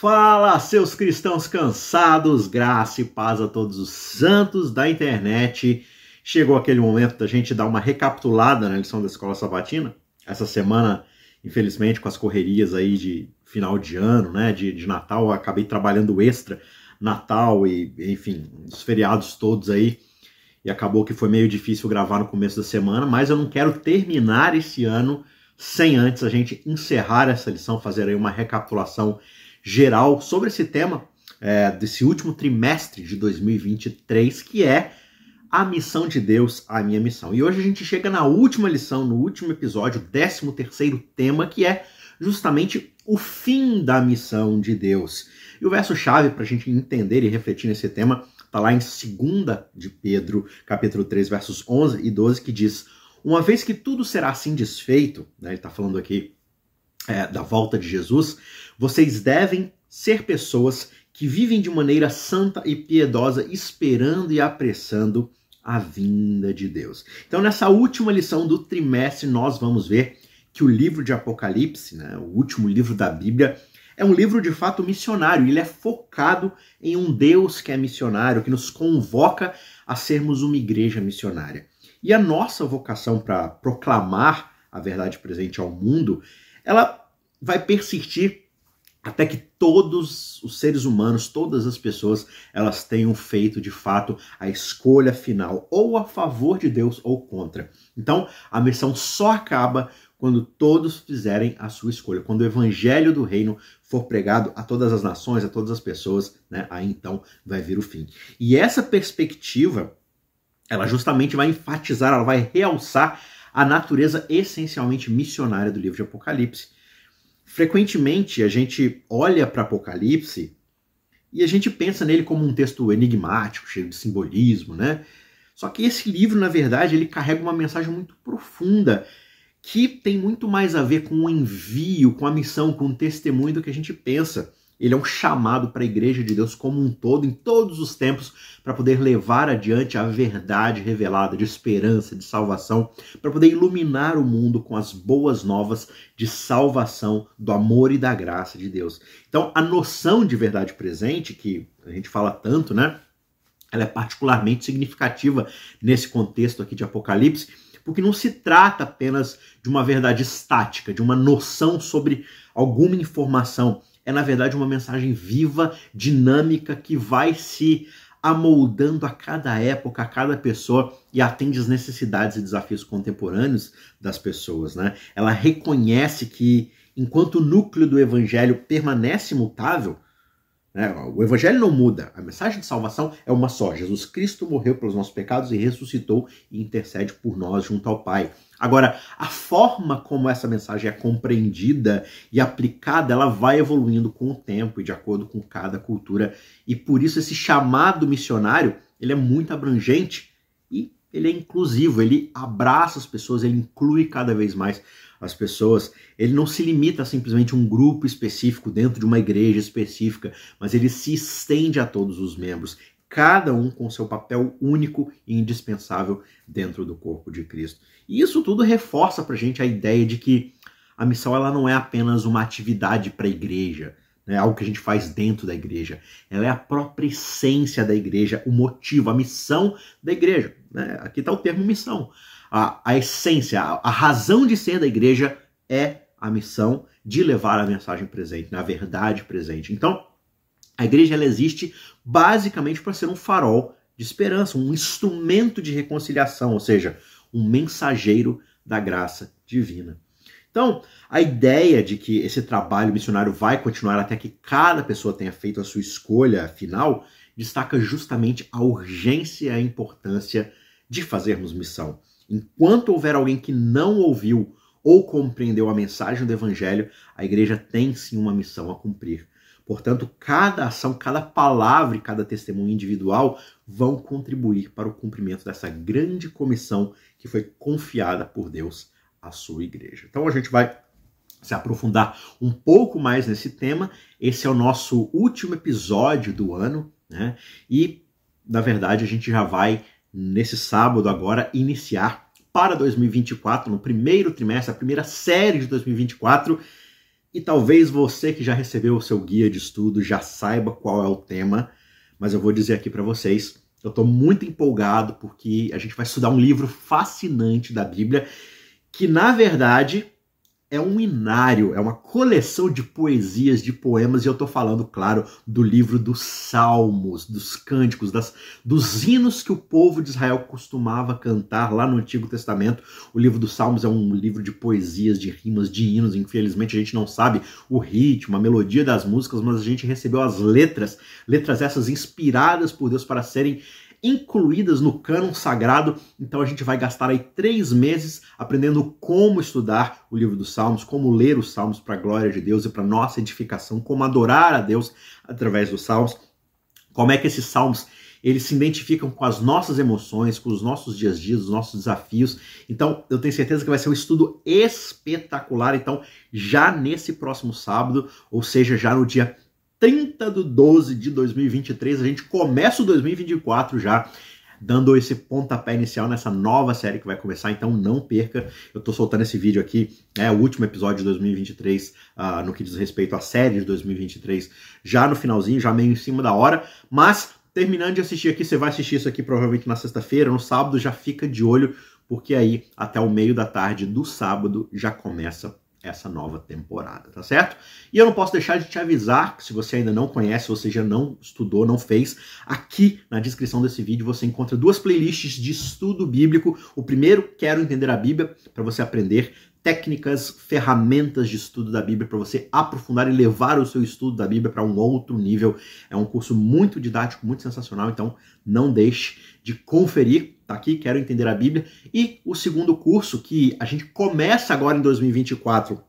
Fala, seus cristãos cansados, graça e paz a todos os santos da internet. Chegou aquele momento da gente dar uma recapitulada na lição da escola sabatina. Essa semana, infelizmente, com as correrias aí de final de ano, né, de, de Natal, eu acabei trabalhando extra Natal e, enfim, os feriados todos aí. E acabou que foi meio difícil gravar no começo da semana, mas eu não quero terminar esse ano sem antes a gente encerrar essa lição, fazer aí uma recapitulação geral sobre esse tema é, desse último trimestre de 2023, que é a missão de Deus, a minha missão. E hoje a gente chega na última lição, no último episódio, 13 terceiro tema, que é justamente o fim da missão de Deus. E o verso-chave para a gente entender e refletir nesse tema está lá em 2 de Pedro, capítulo 3, versos 11 e 12, que diz: Uma vez que tudo será assim desfeito, né, ele está falando aqui é, da volta de Jesus, vocês devem ser pessoas que vivem de maneira santa e piedosa, esperando e apressando a vinda de Deus. Então, nessa última lição do trimestre, nós vamos ver que o livro de Apocalipse, né, o último livro da Bíblia, é um livro de fato missionário. Ele é focado em um Deus que é missionário, que nos convoca a sermos uma igreja missionária. E a nossa vocação para proclamar a verdade presente ao mundo, ela vai persistir até que todos os seres humanos, todas as pessoas, elas tenham feito de fato a escolha final, ou a favor de Deus ou contra. Então, a missão só acaba quando todos fizerem a sua escolha, quando o evangelho do reino for pregado a todas as nações, a todas as pessoas, né? Aí então vai vir o fim. E essa perspectiva, ela justamente vai enfatizar, ela vai realçar a natureza essencialmente missionária do livro de Apocalipse Frequentemente a gente olha para Apocalipse e a gente pensa nele como um texto enigmático, cheio de simbolismo, né? Só que esse livro, na verdade, ele carrega uma mensagem muito profunda que tem muito mais a ver com o envio, com a missão, com o testemunho do que a gente pensa. Ele é um chamado para a igreja de Deus como um todo, em todos os tempos, para poder levar adiante a verdade revelada de esperança, de salvação, para poder iluminar o mundo com as boas novas de salvação, do amor e da graça de Deus. Então, a noção de verdade presente, que a gente fala tanto, né? Ela é particularmente significativa nesse contexto aqui de Apocalipse, porque não se trata apenas de uma verdade estática, de uma noção sobre alguma informação é na verdade uma mensagem viva, dinâmica, que vai se amoldando a cada época, a cada pessoa e atende às necessidades e desafios contemporâneos das pessoas. Né? Ela reconhece que enquanto o núcleo do evangelho permanece imutável, né? O evangelho não muda, a mensagem de salvação é uma só: Jesus Cristo morreu pelos nossos pecados e ressuscitou e intercede por nós junto ao Pai. Agora, a forma como essa mensagem é compreendida e aplicada, ela vai evoluindo com o tempo e de acordo com cada cultura. E por isso esse chamado missionário, ele é muito abrangente e ele é inclusivo, ele abraça as pessoas, ele inclui cada vez mais as pessoas. Ele não se limita a simplesmente um grupo específico dentro de uma igreja específica, mas ele se estende a todos os membros cada um com seu papel único e indispensável dentro do corpo de Cristo. E isso tudo reforça para a gente a ideia de que a missão ela não é apenas uma atividade para a igreja, né, algo que a gente faz dentro da igreja. Ela é a própria essência da igreja, o motivo, a missão da igreja. Né? Aqui está o termo missão. A, a essência, a, a razão de ser da igreja é a missão de levar a mensagem presente, na verdade presente. Então, a igreja ela existe basicamente para ser um farol de esperança, um instrumento de reconciliação, ou seja, um mensageiro da graça divina. Então, a ideia de que esse trabalho missionário vai continuar até que cada pessoa tenha feito a sua escolha final destaca justamente a urgência e a importância de fazermos missão. Enquanto houver alguém que não ouviu ou compreendeu a mensagem do evangelho, a igreja tem sim uma missão a cumprir. Portanto, cada ação, cada palavra e cada testemunho individual vão contribuir para o cumprimento dessa grande comissão que foi confiada por Deus à sua igreja. Então a gente vai se aprofundar um pouco mais nesse tema. Esse é o nosso último episódio do ano, né? E na verdade a gente já vai nesse sábado agora iniciar para 2024, no primeiro trimestre, a primeira série de 2024 E talvez você que já recebeu o seu guia de estudo já saiba qual é o tema, mas eu vou dizer aqui para vocês. Eu estou muito empolgado porque a gente vai estudar um livro fascinante da Bíblia que, na verdade, é um inário, é uma coleção de poesias, de poemas, e eu estou falando, claro, do livro dos Salmos, dos cânticos, das, dos hinos que o povo de Israel costumava cantar lá no Antigo Testamento. O livro dos Salmos é um livro de poesias, de rimas, de hinos. Infelizmente a gente não sabe o ritmo, a melodia das músicas, mas a gente recebeu as letras, letras essas inspiradas por Deus para serem incluídas no cânon sagrado. Então a gente vai gastar aí três meses aprendendo como estudar o livro dos Salmos, como ler os Salmos para a glória de Deus e para nossa edificação, como adorar a Deus através dos Salmos, como é que esses Salmos eles se identificam com as nossas emoções, com os nossos dias a dias, os nossos desafios. Então, eu tenho certeza que vai ser um estudo espetacular. Então, já nesse próximo sábado, ou seja, já no dia 30 de 12 de 2023. A gente começa o 2024 já dando esse pontapé inicial nessa nova série que vai começar, então não perca. Eu tô soltando esse vídeo aqui, é o último episódio de 2023, uh, ah, no que diz respeito à série de 2023, já no finalzinho, já meio em cima da hora, mas terminando de assistir aqui, você vai assistir isso aqui provavelmente na sexta-feira, no sábado já fica de olho, porque aí até o meio da tarde do sábado já começa essa nova temporada, tá certo? E eu não posso deixar de te avisar que se você ainda não conhece, você já não estudou, não fez, aqui na descrição desse vídeo você encontra duas playlists de estudo bíblico. O primeiro, Quero Entender a Bíblia, para você aprender técnicas, ferramentas de estudo da Bíblia para você aprofundar e levar o seu estudo da Bíblia para um outro nível. É um curso muito didático, muito sensacional, então não deixe de conferir, tá aqui, quero entender a Bíblia. E o segundo curso que a gente começa agora em 2024,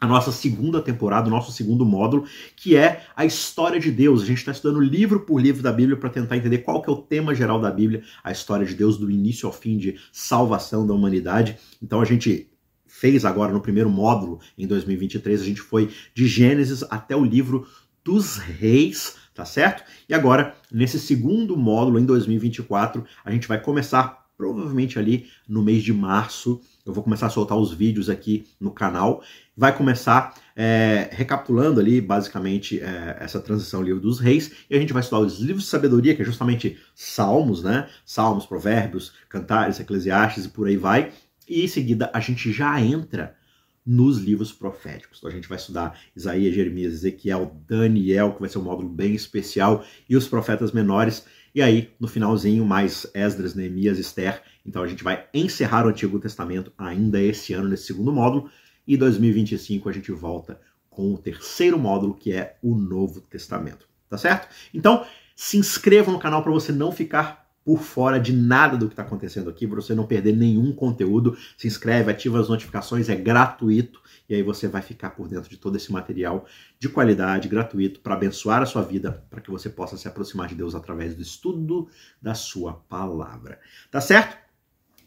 a nossa segunda temporada, o nosso segundo módulo, que é a história de Deus. A gente está estudando livro por livro da Bíblia para tentar entender qual que é o tema geral da Bíblia, a história de Deus do início ao fim de salvação da humanidade. Então a gente fez agora no primeiro módulo, em 2023, a gente foi de Gênesis até o livro dos reis, tá certo? E agora, nesse segundo módulo, em 2024, a gente vai começar provavelmente ali no mês de março. Eu vou começar a soltar os vídeos aqui no canal. Vai começar é, recapitulando ali, basicamente, é, essa transição livro dos reis. E a gente vai estudar os livros de sabedoria, que é justamente Salmos, né? Salmos, Provérbios, Cantares, Eclesiastes e por aí vai. E em seguida a gente já entra nos livros proféticos. Então a gente vai estudar Isaías, Jeremias, Ezequiel, Daniel, que vai ser um módulo bem especial, e os profetas menores. E aí, no finalzinho, mais Esdras, Neemias, Esther. Então a gente vai encerrar o Antigo Testamento ainda esse ano, nesse segundo módulo. E 2025 a gente volta com o terceiro módulo, que é o Novo Testamento. Tá certo? Então, se inscreva no canal para você não ficar por fora de nada do que está acontecendo aqui, para você não perder nenhum conteúdo. Se inscreve, ativa as notificações, é gratuito e aí você vai ficar por dentro de todo esse material de qualidade, gratuito, para abençoar a sua vida, para que você possa se aproximar de Deus através do estudo da sua palavra. Tá certo?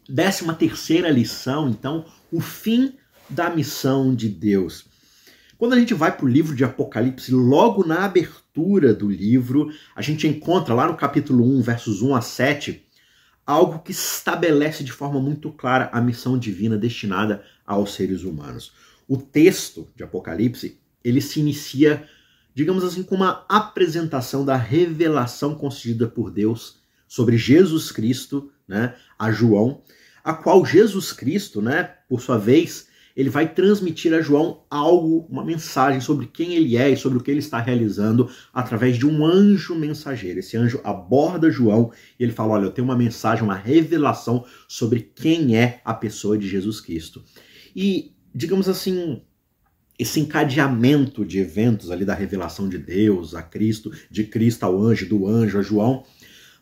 Décima terceira lição, então, o fim da missão de Deus. Quando a gente vai para o livro de Apocalipse, logo na abertura do livro, a gente encontra lá no capítulo 1, versos 1 a 7, algo que estabelece de forma muito clara a missão divina destinada aos seres humanos. O texto de Apocalipse, ele se inicia, digamos assim, com uma apresentação da revelação concedida por Deus sobre Jesus Cristo, né, a João, a qual Jesus Cristo, né, por sua vez, ele vai transmitir a João algo, uma mensagem sobre quem ele é e sobre o que ele está realizando através de um anjo mensageiro. Esse anjo aborda João e ele fala: Olha, eu tenho uma mensagem, uma revelação sobre quem é a pessoa de Jesus Cristo. E, digamos assim, esse encadeamento de eventos ali da revelação de Deus a Cristo, de Cristo ao anjo, do anjo a João,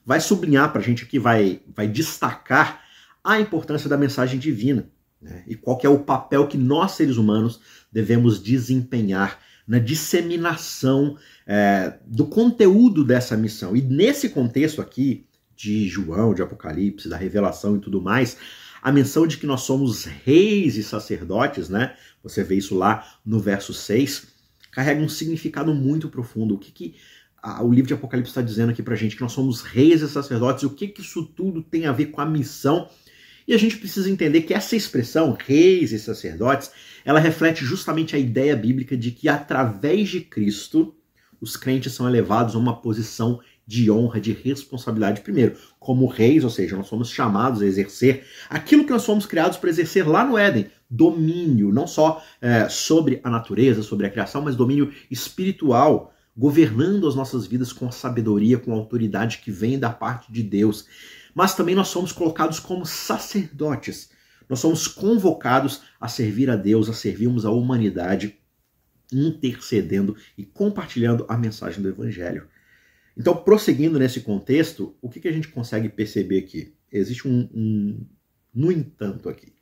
vai sublinhar para a gente aqui, vai, vai destacar a importância da mensagem divina. Né? E qual é o papel que nós, seres humanos, devemos desempenhar na disseminação é, do conteúdo dessa missão. E nesse contexto aqui, de João, de Apocalipse, da revelação e tudo mais, a menção de que nós somos reis e sacerdotes, né? Você vê isso lá no verso 6, carrega um significado muito profundo. O que, que a, o livro de Apocalipse está dizendo aqui pra gente? Que nós somos reis e sacerdotes, e o que, que isso tudo tem a ver com a missão E a gente precisa entender que essa expressão, reis e sacerdotes, ela reflete justamente a ideia bíblica de que através de Cristo os crentes são elevados a uma posição de honra, de responsabilidade, primeiro, como reis, ou seja, nós somos chamados a exercer aquilo que nós fomos criados para exercer lá no Éden: domínio, não só é, sobre a natureza, sobre a criação, mas domínio espiritual, governando as nossas vidas com a sabedoria, com a autoridade que vem da parte de Deus. Mas também nós somos colocados como sacerdotes. Nós somos convocados a servir a Deus, a servirmos a humanidade, intercedendo e compartilhando a mensagem do Evangelho. Então, prosseguindo nesse contexto, o que, que a gente consegue perceber aqui? Existe um, um no entanto aqui.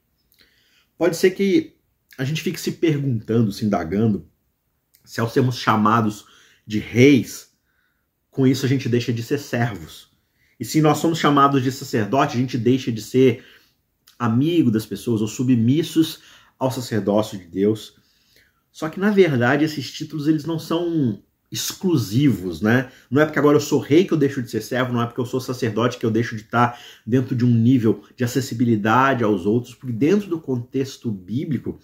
Pode ser que a gente fique se perguntando, se indagando, se ao sermos chamados de reis, com isso a gente deixa de ser servos. E se nós somos chamados de sacerdote, a gente deixa de ser amigo das pessoas ou submissos ao sacerdócio de Deus. Só que na verdade esses títulos eles não são exclusivos, né? Não é porque agora eu sou rei que eu deixo de ser servo, não é porque eu sou sacerdote que eu deixo de estar dentro de um nível de acessibilidade aos outros, porque dentro do contexto bíblico,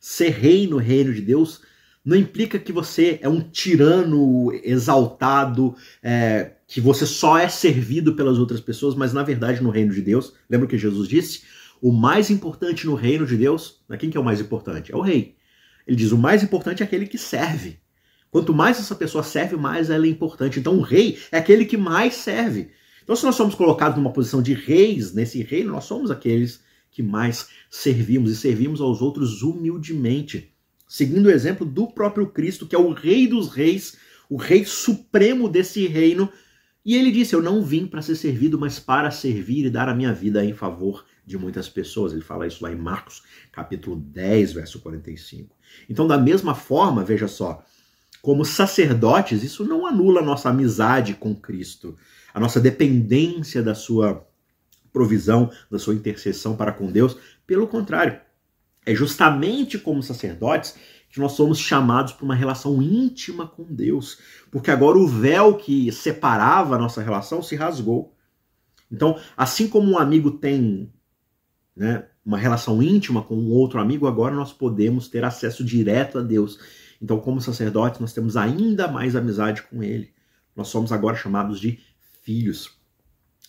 ser rei no reino de Deus não implica que você é um tirano exaltado, é, que você só é servido pelas outras pessoas, mas na verdade no reino de Deus, lembra que Jesus disse? O mais importante no reino de Deus, né, quem que é o mais importante? É o rei. Ele diz: o mais importante é aquele que serve. Quanto mais essa pessoa serve, mais ela é importante. Então, o rei é aquele que mais serve. Então, se nós somos colocados numa posição de reis nesse reino, nós somos aqueles que mais servimos e servimos aos outros humildemente, seguindo o exemplo do próprio Cristo, que é o Rei dos Reis, o Rei Supremo desse reino. E ele disse: Eu não vim para ser servido, mas para servir e dar a minha vida em favor de muitas pessoas. Ele fala isso lá em Marcos, capítulo 10, verso 45. Então, da mesma forma, veja só, como sacerdotes, isso não anula a nossa amizade com Cristo, a nossa dependência da sua provisão, da sua intercessão para com Deus. Pelo contrário, é justamente como sacerdotes que nós somos chamados para uma relação íntima com Deus, porque agora o véu que separava a nossa relação se rasgou. Então, assim como um amigo tem né, uma relação íntima com um outro amigo, agora nós podemos ter acesso direto a Deus. Então, como sacerdotes, nós temos ainda mais amizade com ele. Nós somos agora chamados de filhos.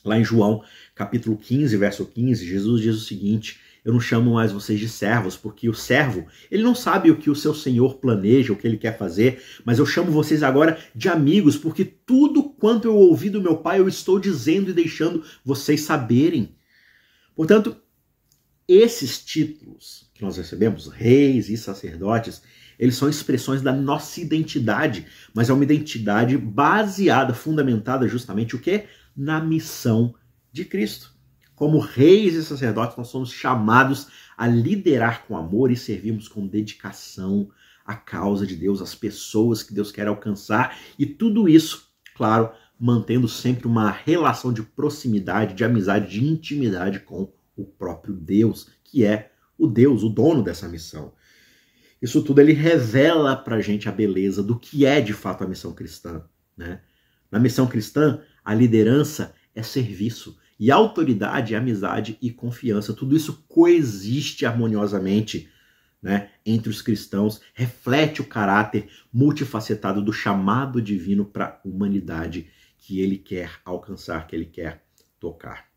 Lá em João, capítulo 15, verso 15, Jesus diz o seguinte: Eu não chamo mais vocês de servos, porque o servo, ele não sabe o que o seu senhor planeja, o que ele quer fazer, mas eu chamo vocês agora de amigos, porque tudo quanto eu ouvi do meu pai, eu estou dizendo e deixando vocês saberem. Portanto, esses títulos que nós recebemos, reis e sacerdotes, eles são expressões da nossa identidade, mas é uma identidade baseada, fundamentada justamente o que? Na missão de Cristo. Como reis e sacerdotes, nós somos chamados a liderar com amor e servirmos com dedicação à causa de Deus, às pessoas que Deus quer alcançar, e tudo isso, claro, mantendo sempre uma relação de proximidade, de amizade, de intimidade com o próprio Deus, que é o Deus, o dono dessa missão. Isso tudo ele revela para a gente a beleza do que é de fato a missão cristã. Né? Na missão cristã, a liderança é serviço e autoridade amizade e confiança. Tudo isso coexiste harmoniosamente né, entre os cristãos, reflete o caráter multifacetado do chamado divino para a humanidade que ele quer alcançar, que ele quer tocar.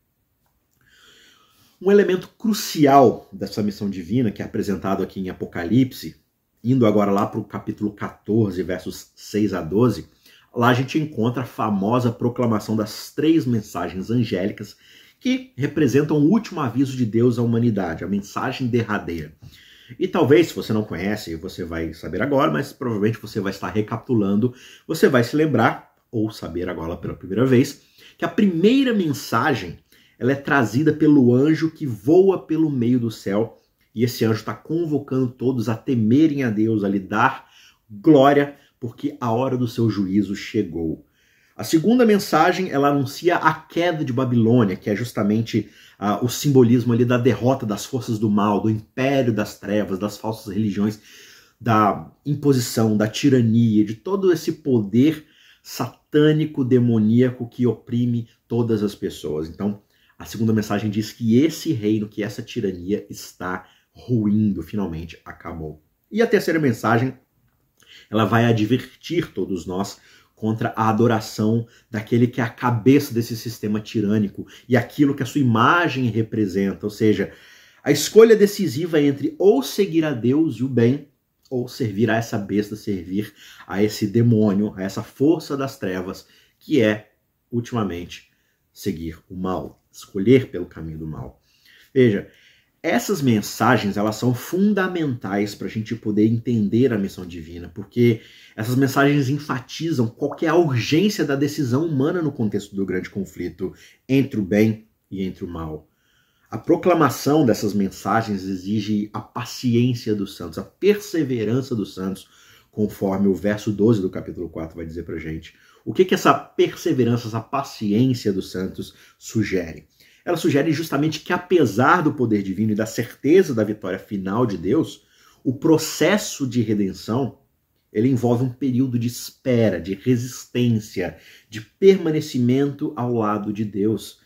Um elemento crucial dessa missão divina, que é apresentado aqui em Apocalipse, indo agora lá para o capítulo 14, versos 6 a 12, lá a gente encontra a famosa proclamação das três mensagens angélicas que representam o último aviso de Deus à humanidade, a mensagem derradeira. E talvez, se você não conhece, você vai saber agora, mas provavelmente você vai estar recapitulando, você vai se lembrar, ou saber agora pela primeira vez, que a primeira mensagem ela é trazida pelo anjo que voa pelo meio do céu. E esse anjo está convocando todos a temerem a Deus, a lhe dar glória, porque a hora do seu juízo chegou. A segunda mensagem, ela anuncia a queda de Babilônia, que é justamente uh, o simbolismo ali da derrota das forças do mal, do império das trevas, das falsas religiões, da imposição, da tirania, de todo esse poder satânico, demoníaco que oprime todas as pessoas. Então, a segunda mensagem diz que esse reino, que essa tirania está ruindo, finalmente acabou. E a terceira mensagem, ela vai advertir todos nós contra a adoração daquele que é a cabeça desse sistema tirânico e aquilo que a sua imagem representa, ou seja, a escolha decisiva entre ou seguir a Deus e o bem ou servir a essa besta, servir a esse demônio, a essa força das trevas, que é, ultimamente, seguir o mal, escolher pelo caminho do mal. Veja, essas mensagens elas são fundamentais para a gente poder entender a missão divina, porque essas mensagens enfatizam qual é a urgência da decisão humana no contexto do grande conflito entre o bem e entre o mal. A proclamação dessas mensagens exige a paciência dos santos, a perseverança dos santos, conforme o verso 12 do capítulo 4 vai dizer para gente. O que, que essa perseverança, essa paciência dos santos sugere? Ela sugere justamente que, apesar do poder divino e da certeza da vitória final de Deus, o processo de redenção ele envolve um período de espera, de resistência, de permanecimento ao lado de Deus.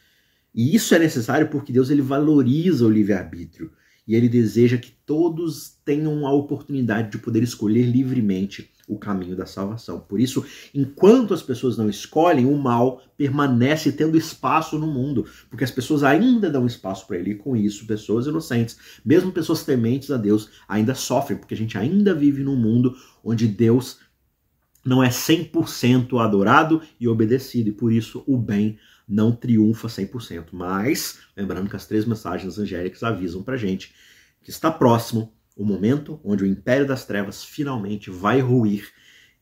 E isso é necessário porque Deus ele valoriza o livre-arbítrio e ele deseja que todos tenham a oportunidade de poder escolher livremente o caminho da salvação. Por isso, enquanto as pessoas não escolhem, o mal permanece tendo espaço no mundo, porque as pessoas ainda dão espaço para ele, e com isso, pessoas inocentes, mesmo pessoas tementes a Deus, ainda sofrem, porque a gente ainda vive num mundo onde Deus não é 100% adorado e obedecido, e por isso o bem não triunfa 100%. Mas, lembrando que as três mensagens angélicas avisam para gente que está próximo o momento onde o império das trevas finalmente vai ruir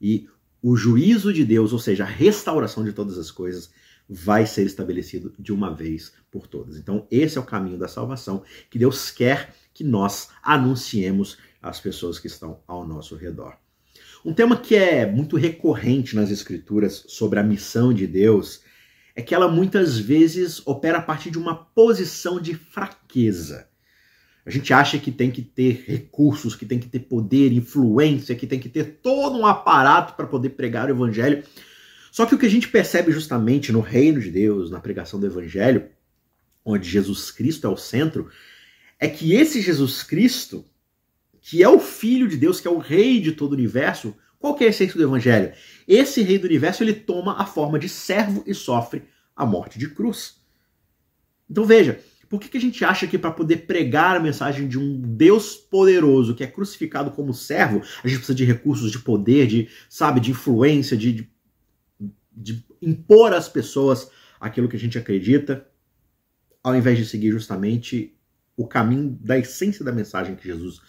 e o juízo de Deus, ou seja, a restauração de todas as coisas, vai ser estabelecido de uma vez por todas. Então, esse é o caminho da salvação que Deus quer que nós anunciemos às pessoas que estão ao nosso redor. Um tema que é muito recorrente nas Escrituras sobre a missão de Deus é que ela muitas vezes opera a partir de uma posição de fraqueza. A gente acha que tem que ter recursos, que tem que ter poder, influência, que tem que ter todo um aparato para poder pregar o evangelho. Só que o que a gente percebe justamente no reino de Deus, na pregação do evangelho, onde Jesus Cristo é o centro, é que esse Jesus Cristo, que é o filho de Deus, que é o rei de todo o universo, qual que é a essência do evangelho? Esse rei do universo, ele toma a forma de servo e sofre a morte de cruz. Então veja, por que, que a gente acha que para poder pregar a mensagem de um Deus poderoso que é crucificado como servo, a gente precisa de recursos de poder, de, sabe, de influência, de, de, de impor às pessoas aquilo que a gente acredita, ao invés de seguir justamente o caminho da essência da mensagem que Jesus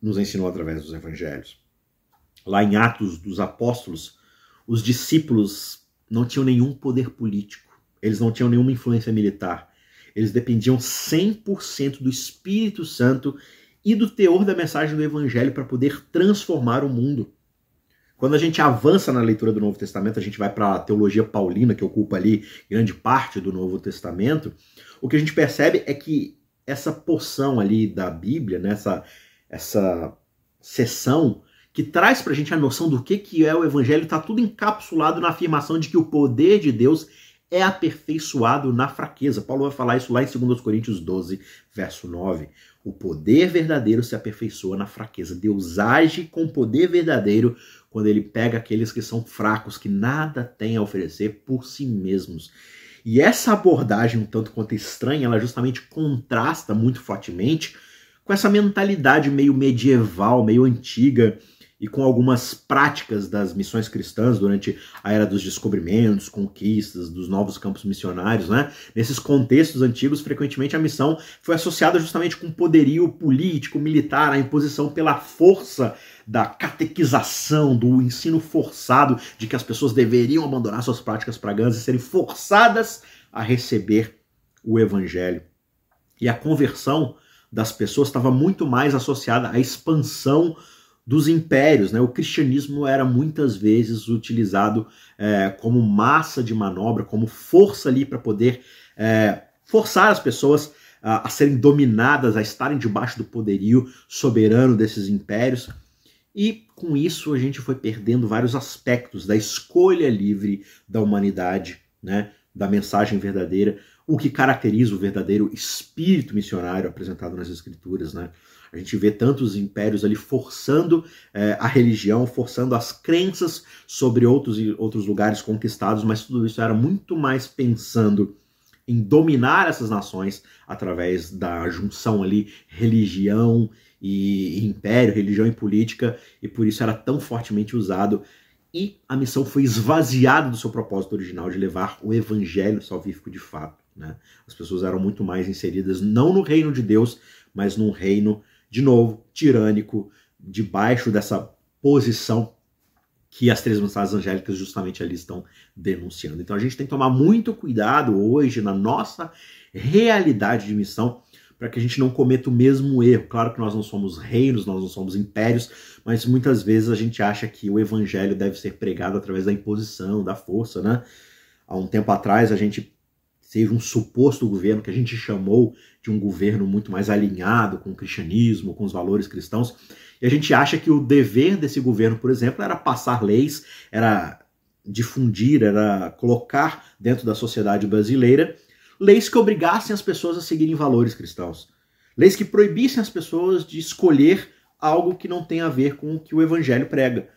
nos ensinou através dos evangelhos. Lá em Atos dos Apóstolos, os discípulos não tinham nenhum poder político, eles não tinham nenhuma influência militar eles dependiam 100% do Espírito Santo e do teor da mensagem do Evangelho para poder transformar o mundo. Quando a gente avança na leitura do Novo Testamento, a gente vai para a teologia paulina, que ocupa ali grande parte do Novo Testamento, o que a gente percebe é que essa porção ali da Bíblia, né, essa seção que traz para a gente a noção do que, que é o Evangelho, está tudo encapsulado na afirmação de que o poder de Deus é aperfeiçoado na fraqueza. Paulo vai falar isso lá em 2 Coríntios 12, verso 9. O poder verdadeiro se aperfeiçoa na fraqueza. Deus age com poder verdadeiro quando ele pega aqueles que são fracos, que nada têm a oferecer por si mesmos. E essa abordagem, um tanto quanto estranha, ela justamente contrasta muito fortemente com essa mentalidade meio medieval, meio antiga, e com algumas práticas das missões cristãs durante a era dos descobrimentos, conquistas, dos novos campos missionários, né? Nesses contextos antigos, frequentemente a missão foi associada justamente com poderio político, militar, a imposição pela força da catequização, do ensino forçado de que as pessoas deveriam abandonar suas práticas pagãs e serem forçadas a receber o evangelho. E a conversão das pessoas estava muito mais associada à expansão dos impérios. Né? O cristianismo era muitas vezes utilizado é, como massa de manobra, como força ali para poder é, forçar as pessoas a, a serem dominadas, a estarem debaixo do poderio soberano desses impérios. E com isso a gente foi perdendo vários aspectos da escolha livre da humanidade, né? da mensagem verdadeira, o que caracteriza o verdadeiro espírito missionário apresentado nas Escrituras, né? A gente vê tantos impérios ali forçando é, a religião, forçando as crenças sobre outros, outros lugares conquistados, mas tudo isso era muito mais pensando em dominar essas nações através da junção ali religião e império, religião e política, e por isso era tão fortemente usado. E a missão foi esvaziada do seu propósito original de levar o evangelho salvífico de fato. Né? As pessoas eram muito mais inseridas não no reino de Deus, mas num reino de novo, tirânico, debaixo dessa posição que as três mensagens angélicas justamente ali estão denunciando. Então a gente tem que tomar muito cuidado hoje na nossa realidade de missão para que a gente não cometa o mesmo erro. Claro que nós não somos reinos, nós não somos impérios, mas muitas vezes a gente acha que o evangelho deve ser pregado através da imposição, da força, né? Há um tempo atrás a gente teve um suposto governo que a gente chamou de um governo muito mais alinhado com o cristianismo, com os valores cristãos. E a gente acha que o dever desse governo, por exemplo, era passar leis, era difundir, era colocar dentro da sociedade brasileira leis que obrigassem as pessoas a seguirem valores cristãos. Leis que proibissem as pessoas de escolher algo que não tem a ver com o que o evangelho prega.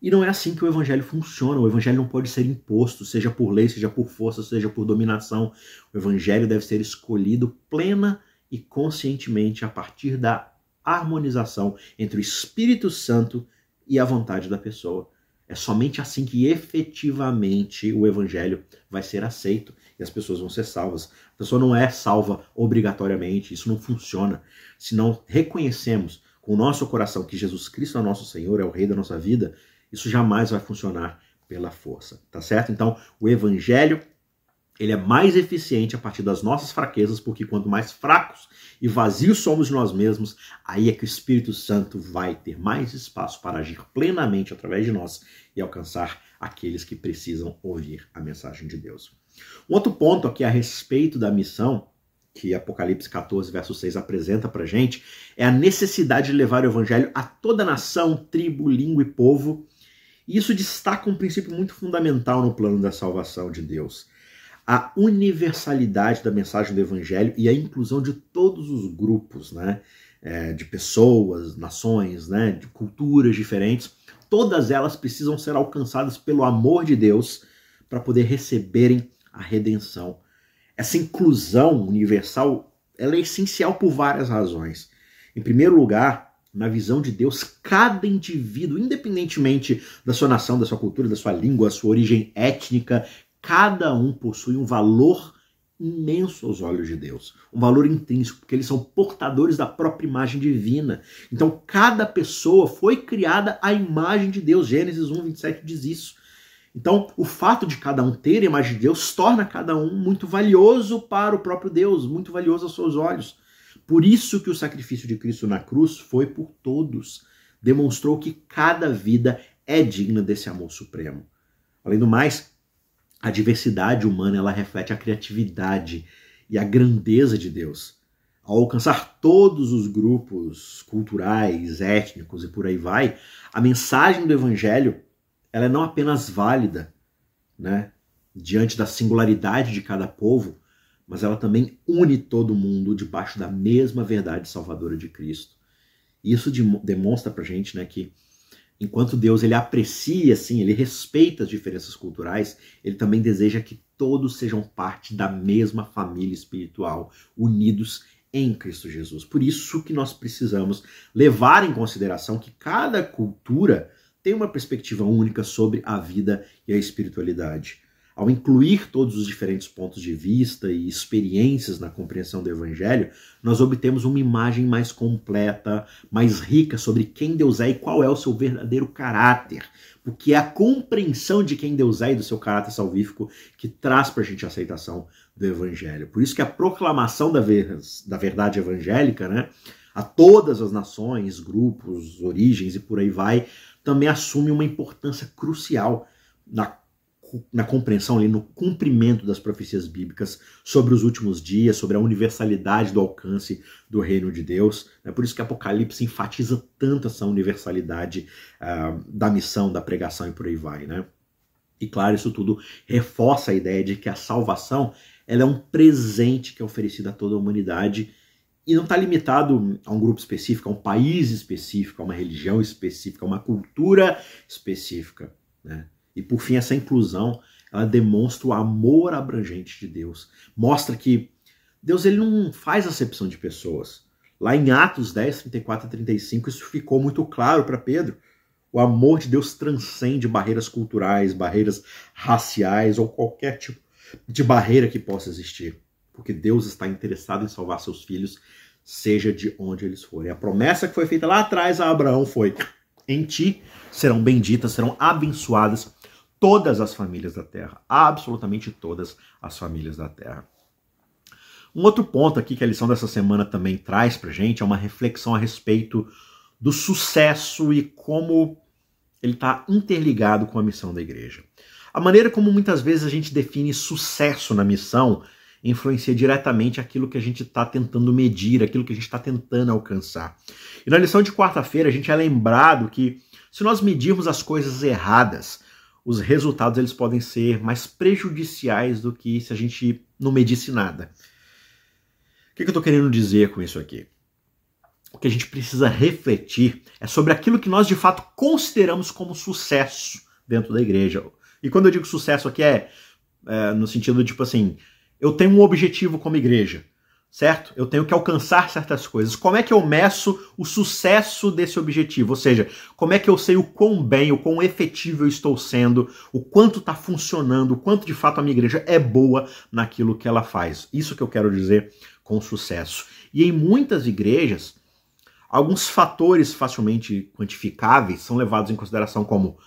E não é assim que o evangelho funciona. O evangelho não pode ser imposto, seja por lei, seja por força, seja por dominação. O evangelho deve ser escolhido plena e conscientemente a partir da harmonização entre o Espírito Santo e a vontade da pessoa. É somente assim que efetivamente o evangelho vai ser aceito e as pessoas vão ser salvas. A pessoa não é salva obrigatoriamente, isso não funciona. Se não reconhecemos com o nosso coração que Jesus Cristo é nosso Senhor, é o Rei da nossa vida, isso jamais vai funcionar pela força, tá certo? Então, o evangelho ele é mais eficiente a partir das nossas fraquezas, porque quanto mais fracos e vazios somos nós mesmos, aí é que o Espírito Santo vai ter mais espaço para agir plenamente através de nós e alcançar aqueles que precisam ouvir a mensagem de Deus. Um outro ponto aqui a respeito da missão que Apocalipse 14, verso 6 apresenta para gente, é a necessidade de levar o evangelho a toda nação, tribo, língua e povo, e isso destaca um princípio muito fundamental no plano da salvação de Deus. A universalidade da mensagem do Evangelho e a inclusão de todos os grupos, né? É, de pessoas, nações, né? de culturas diferentes, todas elas precisam ser alcançadas pelo amor de Deus para poder receberem a redenção. Essa inclusão universal ela é essencial por várias razões. Em primeiro lugar, na visão de Deus, cada indivíduo, independentemente da sua nação, da sua cultura, da sua língua, da sua origem étnica, cada um possui um valor imenso aos olhos de Deus, um valor intrínseco, porque eles são portadores da própria imagem divina. Então, cada pessoa foi criada à imagem de Deus. Gênesis 1, 27 diz isso. Então, o fato de cada um ter a imagem de Deus torna cada um muito valioso para o próprio Deus, muito valioso aos seus olhos. Por isso que o sacrifício de Cristo na cruz foi por todos. Demonstrou que cada vida é digna desse amor supremo. Além do mais, a diversidade humana ela reflete a criatividade e a grandeza de Deus. Ao alcançar todos os grupos culturais, étnicos e por aí vai, a mensagem do evangelho ela é não apenas válida, né, diante da singularidade de cada povo, mas ela também une todo mundo debaixo da mesma verdade salvadora de Cristo. Isso demonstra pra gente, né, que enquanto Deus ele aprecia assim, ele respeita as diferenças culturais, ele também deseja que todos sejam parte da mesma família espiritual, unidos em Cristo Jesus. Por isso que nós precisamos levar em consideração que cada cultura tem uma perspectiva única sobre a vida e a espiritualidade. Ao incluir todos os diferentes pontos de vista e experiências na compreensão do Evangelho, nós obtemos uma imagem mais completa, mais rica sobre quem Deus é e qual é o seu verdadeiro caráter. Porque é a compreensão de quem Deus é e do seu caráter salvífico que traz para a gente a aceitação do Evangelho. Por isso que a proclamação da, ver, da verdade evangélica, né, a todas as nações, grupos, origens e por aí vai, também assume uma importância crucial na na compreensão ali, no cumprimento das profecias bíblicas sobre os últimos dias, sobre a universalidade do alcance do reino de Deus. É por isso que Apocalipse enfatiza tanto essa universalidade uh, da missão, da pregação e por aí vai, né? E claro, isso tudo reforça a ideia de que a salvação ela é um presente que é oferecido a toda a humanidade e não está limitado a um grupo específico, a um país específico, a uma religião específica, a uma cultura específica. Né? E por fim, essa inclusão ela demonstra o amor abrangente de Deus. Mostra que Deus ele não faz acepção de pessoas. Lá em Atos 10, 34 e 35, isso ficou muito claro para Pedro. O amor de Deus transcende barreiras culturais, barreiras raciais ou qualquer tipo de barreira que possa existir. Porque Deus está interessado em salvar seus filhos, seja de onde eles forem. A promessa que foi feita lá atrás a Abraão foi: em ti serão benditas, serão abençoadas todas as famílias da terra. Absolutamente todas as famílias da terra. Um outro ponto aqui que a lição dessa semana também traz para gente é uma reflexão a respeito do sucesso e como ele está interligado com a missão da igreja. A maneira como muitas vezes a gente define sucesso na missão influencia diretamente aquilo que a gente está tentando medir, aquilo que a gente está tentando alcançar. E na lição de quarta-feira a gente é lembrado que se nós medirmos as coisas erradas, os resultados eles podem ser mais prejudiciais do que se a gente não medisse nada. O que, eu estou querendo dizer com isso aqui? O que a gente precisa refletir é sobre aquilo que nós de fato consideramos como sucesso dentro da igreja. E quando eu digo sucesso aqui é, é no sentido de tipo assim, eu tenho um objetivo como igreja, certo? Eu tenho que alcançar certas coisas. Como é que eu meço o sucesso desse objetivo? Ou seja, como é que eu sei o quão bem, o quão efetivo eu estou sendo, o quanto está funcionando, o quanto de fato a minha igreja é boa naquilo que ela faz. Isso que eu quero dizer com sucesso. E em muitas igrejas, alguns fatores facilmente quantificáveis são levados em consideração como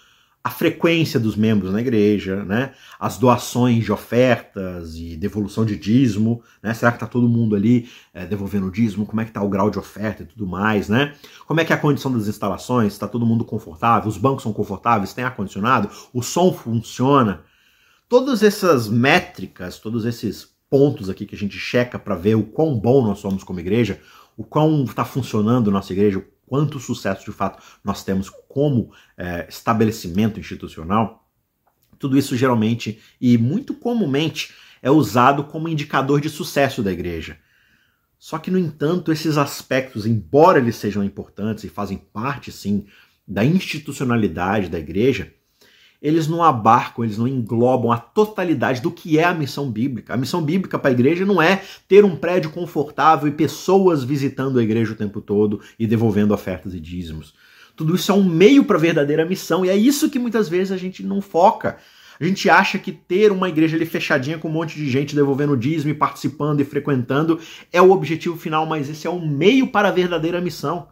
a frequência dos membros na igreja, né? as doações de ofertas e devolução de dízimo, né? será que está todo mundo ali é, devolvendo o dízimo, como é que está o grau de oferta e tudo mais, né? como é que é a condição das instalações, está todo mundo confortável, os bancos são confortáveis, tem ar-condicionado, o som funciona. Todas essas métricas, todos esses pontos aqui que a gente checa para ver o quão bom nós somos como igreja, o quão está funcionando nossa igreja, quanto sucesso de fato nós temos como é, estabelecimento institucional, tudo isso geralmente e muito comumente é usado como indicador de sucesso da igreja. Só que, no entanto, esses aspectos, embora eles sejam importantes e fazem parte, sim, da institucionalidade da igreja, eles não abarcam, eles não englobam a totalidade do que é a missão bíblica. A missão bíblica para a igreja não é ter um prédio confortável e pessoas visitando a igreja o tempo todo e devolvendo ofertas e dízimos. Tudo isso é um meio para a verdadeira missão e é isso que muitas vezes a gente não foca. A gente acha que ter uma igreja ali fechadinha com um monte de gente devolvendo dízimo e participando e frequentando é o objetivo final, mas esse é um meio para a verdadeira missão.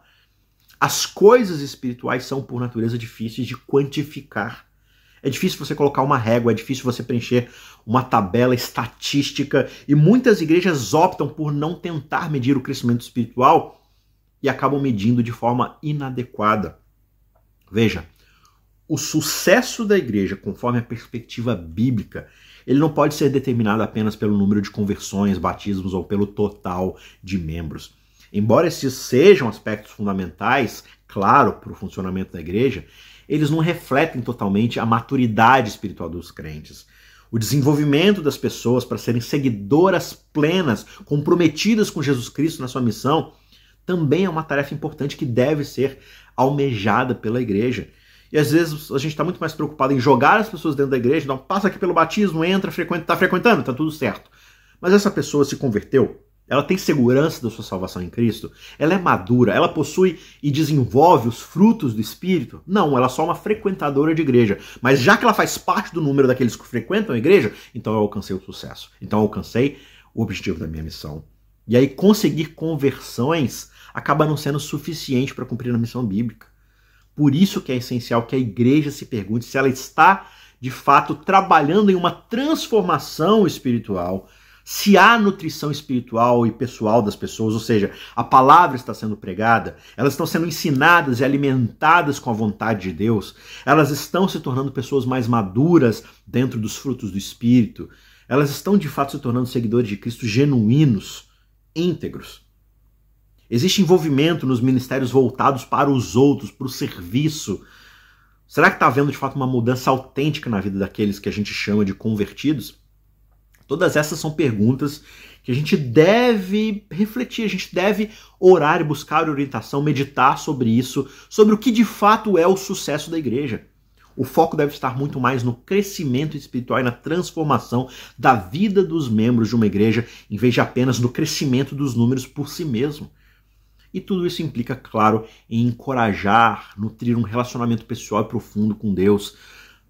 As coisas espirituais são, por natureza, difíceis de quantificar. É difícil você colocar uma régua, é difícil você preencher uma tabela estatística e muitas igrejas optam por não tentar medir o crescimento espiritual e acabam medindo de forma inadequada. Veja, o sucesso da igreja, conforme a perspectiva bíblica, ele não pode ser determinado apenas pelo número de conversões, batismos ou pelo total de membros. Embora esses sejam aspectos fundamentais, claro, para o funcionamento da igreja, eles não refletem totalmente a maturidade espiritual dos crentes. O desenvolvimento das pessoas para serem seguidoras plenas, comprometidas com Jesus Cristo na sua missão, também é uma tarefa importante que deve ser almejada pela igreja. E às vezes a gente está muito mais preocupado em jogar as pessoas dentro da igreja, então passa aqui pelo batismo, entra, frequenta, está frequentando, está tudo certo. Mas essa pessoa se converteu, ela tem segurança da sua salvação em Cristo? Ela é madura? Ela possui e desenvolve os frutos do Espírito? Não, ela é só uma frequentadora de igreja. Mas já que ela faz parte do número daqueles que frequentam a igreja, então eu alcancei o sucesso. Então eu alcancei o objetivo da minha missão. E aí conseguir conversões acaba não sendo suficiente para cumprir a missão bíblica. Por isso que é essencial que a igreja se pergunte se ela está de fato trabalhando em uma transformação espiritual se há nutrição espiritual e pessoal das pessoas, ou seja, a palavra está sendo pregada, elas estão sendo ensinadas e alimentadas com a vontade de Deus, elas estão se tornando pessoas mais maduras dentro dos frutos do Espírito, elas estão de fato se tornando seguidores de Cristo genuínos, íntegros. Existe envolvimento nos ministérios voltados para os outros, para o serviço. Será que está havendo de fato uma mudança autêntica na vida daqueles que a gente chama de convertidos? Todas essas são perguntas que a gente deve refletir, a gente deve orar e buscar orientação, meditar sobre isso, sobre o que de fato é o sucesso da igreja. O foco deve estar muito mais no crescimento espiritual e na transformação da vida dos membros de uma igreja, em vez de apenas no crescimento dos números por si mesmo. E tudo isso implica, claro, em encorajar, nutrir um relacionamento pessoal e profundo com Deus,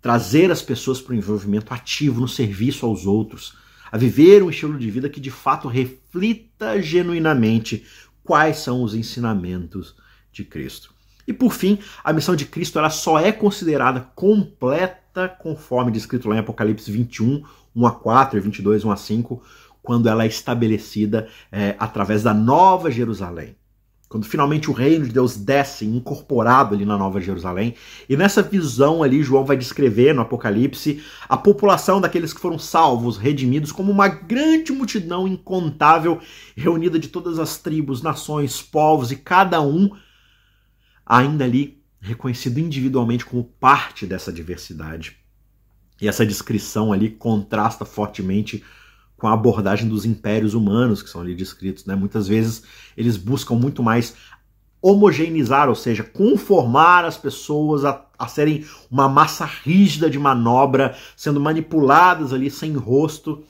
trazer as pessoas para o envolvimento ativo no serviço aos outros, a viver um estilo de vida que de fato reflita genuinamente quais são os ensinamentos de Cristo. E por fim, a missão de Cristo ela só é considerada completa conforme descrito lá em Apocalipse 21, 1 a 4 e 22, 1 a 5, quando ela é estabelecida é, através da Nova Jerusalém quando finalmente o reino de Deus desce, incorporado ali na Nova Jerusalém. E nessa visão ali, João vai descrever no Apocalipse a população daqueles que foram salvos, redimidos, como uma grande multidão incontável, reunida de todas as tribos, nações, povos, e cada um ainda ali reconhecido individualmente como parte dessa diversidade. E essa descrição ali contrasta fortemente com a abordagem dos impérios humanos que são ali descritos. Né? Muitas vezes eles buscam muito mais homogeneizar, ou seja, conformar as pessoas a, a serem uma massa rígida de manobra, sendo manipuladas ali sem rosto.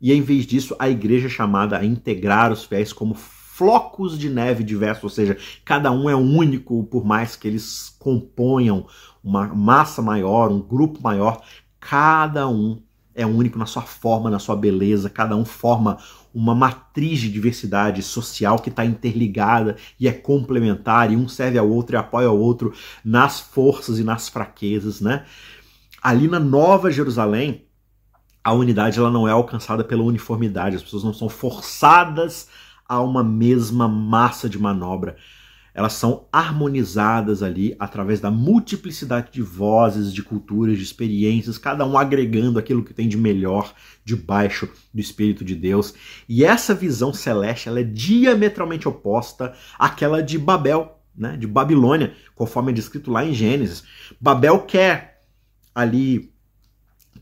E em vez disso, a igreja é chamada a integrar os fiéis como flocos de neve diversos, ou seja, cada um é único, por mais que eles componham uma massa maior, um grupo maior, cada um é único na sua forma, na sua beleza, cada um forma uma matriz de diversidade social que está interligada e é complementar, e um serve ao outro e apoia ao outro nas forças e nas fraquezas, né? Ali na Nova Jerusalém, a unidade ela não é alcançada pela uniformidade, as pessoas não são forçadas a uma mesma massa de manobra elas são harmonizadas ali através da multiplicidade de vozes, de culturas, de experiências, cada um agregando aquilo que tem de melhor debaixo do Espírito de Deus. E essa visão celeste ela é diametralmente oposta àquela de Babel, né, de Babilônia, conforme é descrito lá em Gênesis. Babel quer ali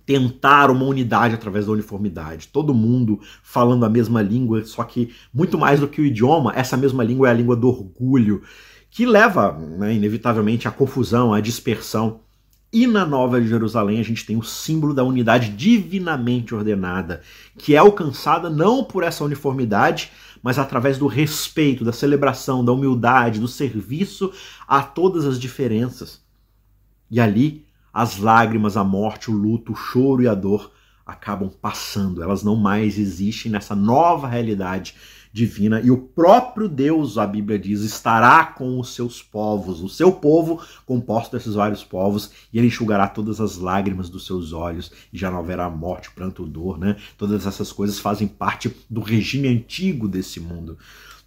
tentar uma unidade através da uniformidade. Todo mundo falando a mesma língua, só que muito mais do que o idioma, essa mesma língua é a língua do orgulho, que leva, né, inevitavelmente, à confusão, à dispersão. E na Nova Jerusalém a gente tem o símbolo da unidade divinamente ordenada, que é alcançada não por essa uniformidade, mas através do respeito, da celebração, da humildade, do serviço a todas as diferenças. E ali as lágrimas, a morte, o luto, o choro e a dor acabam passando, elas não mais existem nessa nova realidade divina e o próprio Deus, a Bíblia diz, estará com os seus povos, o seu povo composto desses vários povos, e ele enxugará todas as lágrimas dos seus olhos e já não haverá morte, pranto, dor, né? Todas essas coisas fazem parte do regime antigo desse mundo.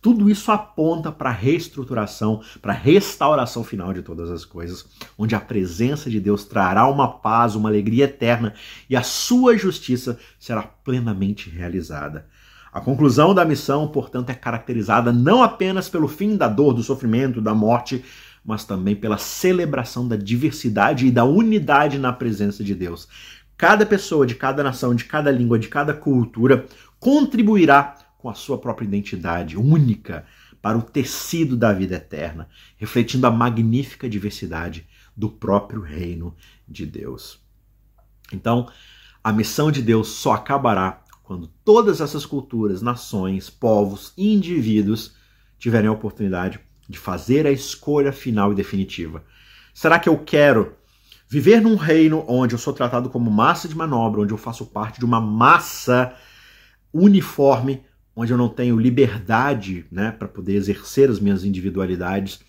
Tudo isso aponta para a reestruturação, para a restauração final de todas as coisas, onde a presença de Deus trará uma paz, uma alegria eterna e a sua justiça será plenamente realizada. A conclusão da missão, portanto, é caracterizada não apenas pelo fim da dor, do sofrimento, da morte, mas também pela celebração da diversidade e da unidade na presença de Deus. Cada pessoa de cada nação, de cada língua, de cada cultura contribuirá com a sua própria identidade única para o tecido da vida eterna, refletindo a magnífica diversidade do próprio reino de Deus. Então, a missão de Deus só acabará quando todas essas culturas, nações, povos indivíduos tiverem a oportunidade de fazer a escolha final e definitiva. Será que eu quero viver num reino onde eu sou tratado como massa de manobra, onde eu faço parte de uma massa uniforme onde eu não tenho liberdade né, para poder exercer as minhas individualidades.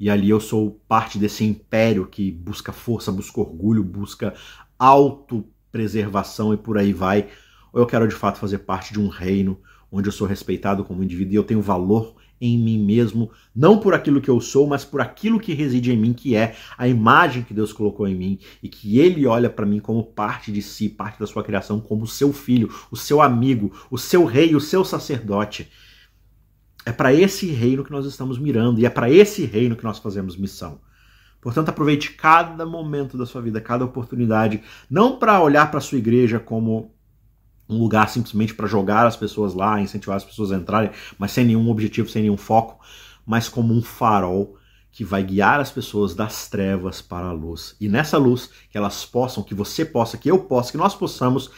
E ali eu sou parte desse império que busca força, busca orgulho, busca autopreservação e por aí vai. Ou eu quero de fato fazer parte de um reino onde eu sou respeitado como indivíduo e eu tenho valor em mim mesmo, não por aquilo que eu sou, mas por aquilo que reside em mim, que é a imagem que Deus colocou em mim e que ele olha para mim como parte de si, parte da sua criação, como seu filho, o seu amigo, o seu rei, o seu sacerdote. É para esse reino que nós estamos mirando e é para esse reino que nós fazemos missão. Portanto, aproveite cada momento da sua vida, cada oportunidade, não para olhar para a sua igreja como um lugar simplesmente para jogar as pessoas lá, incentivar as pessoas a entrarem, mas sem nenhum objetivo, sem nenhum foco, mas como um farol que vai guiar as pessoas das trevas para a luz. E nessa luz, que elas possam, que você possa, que eu possa, que nós possamos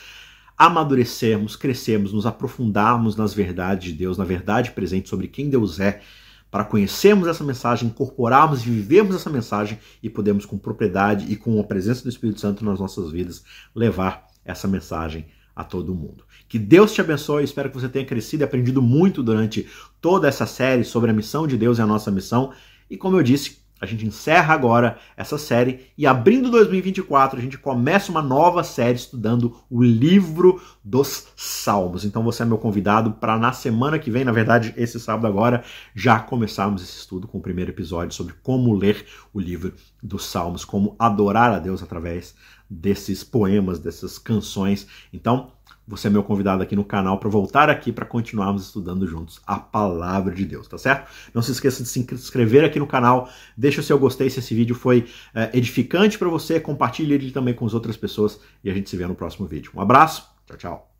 amadurecermos, crescermos, nos aprofundarmos nas verdades de Deus, na verdade presente sobre quem Deus é, para conhecermos essa mensagem, incorporarmos e vivermos essa mensagem e podemos com propriedade e com a presença do Espírito Santo nas nossas vidas levar essa mensagem a todo mundo. Que Deus te abençoe, espero que você tenha crescido e aprendido muito durante toda essa série sobre a missão de Deus e a nossa missão. E como eu disse, a gente encerra agora essa série e abrindo 2024 a gente começa uma nova série estudando o livro dos Salmos. Então você é meu convidado para na semana que vem, na verdade esse sábado agora, já começarmos esse estudo com o primeiro episódio sobre como ler o livro dos Salmos, como adorar a Deus através desses poemas, dessas canções. Então, você é meu convidado aqui no canal para voltar aqui para continuarmos estudando juntos a palavra de Deus, tá certo? Não se esqueça de se inscrever aqui no canal, deixa o seu gostei se esse vídeo foi é, edificante para você, compartilhe ele também com as outras pessoas e a gente se vê no próximo vídeo. Um abraço, tchau, tchau.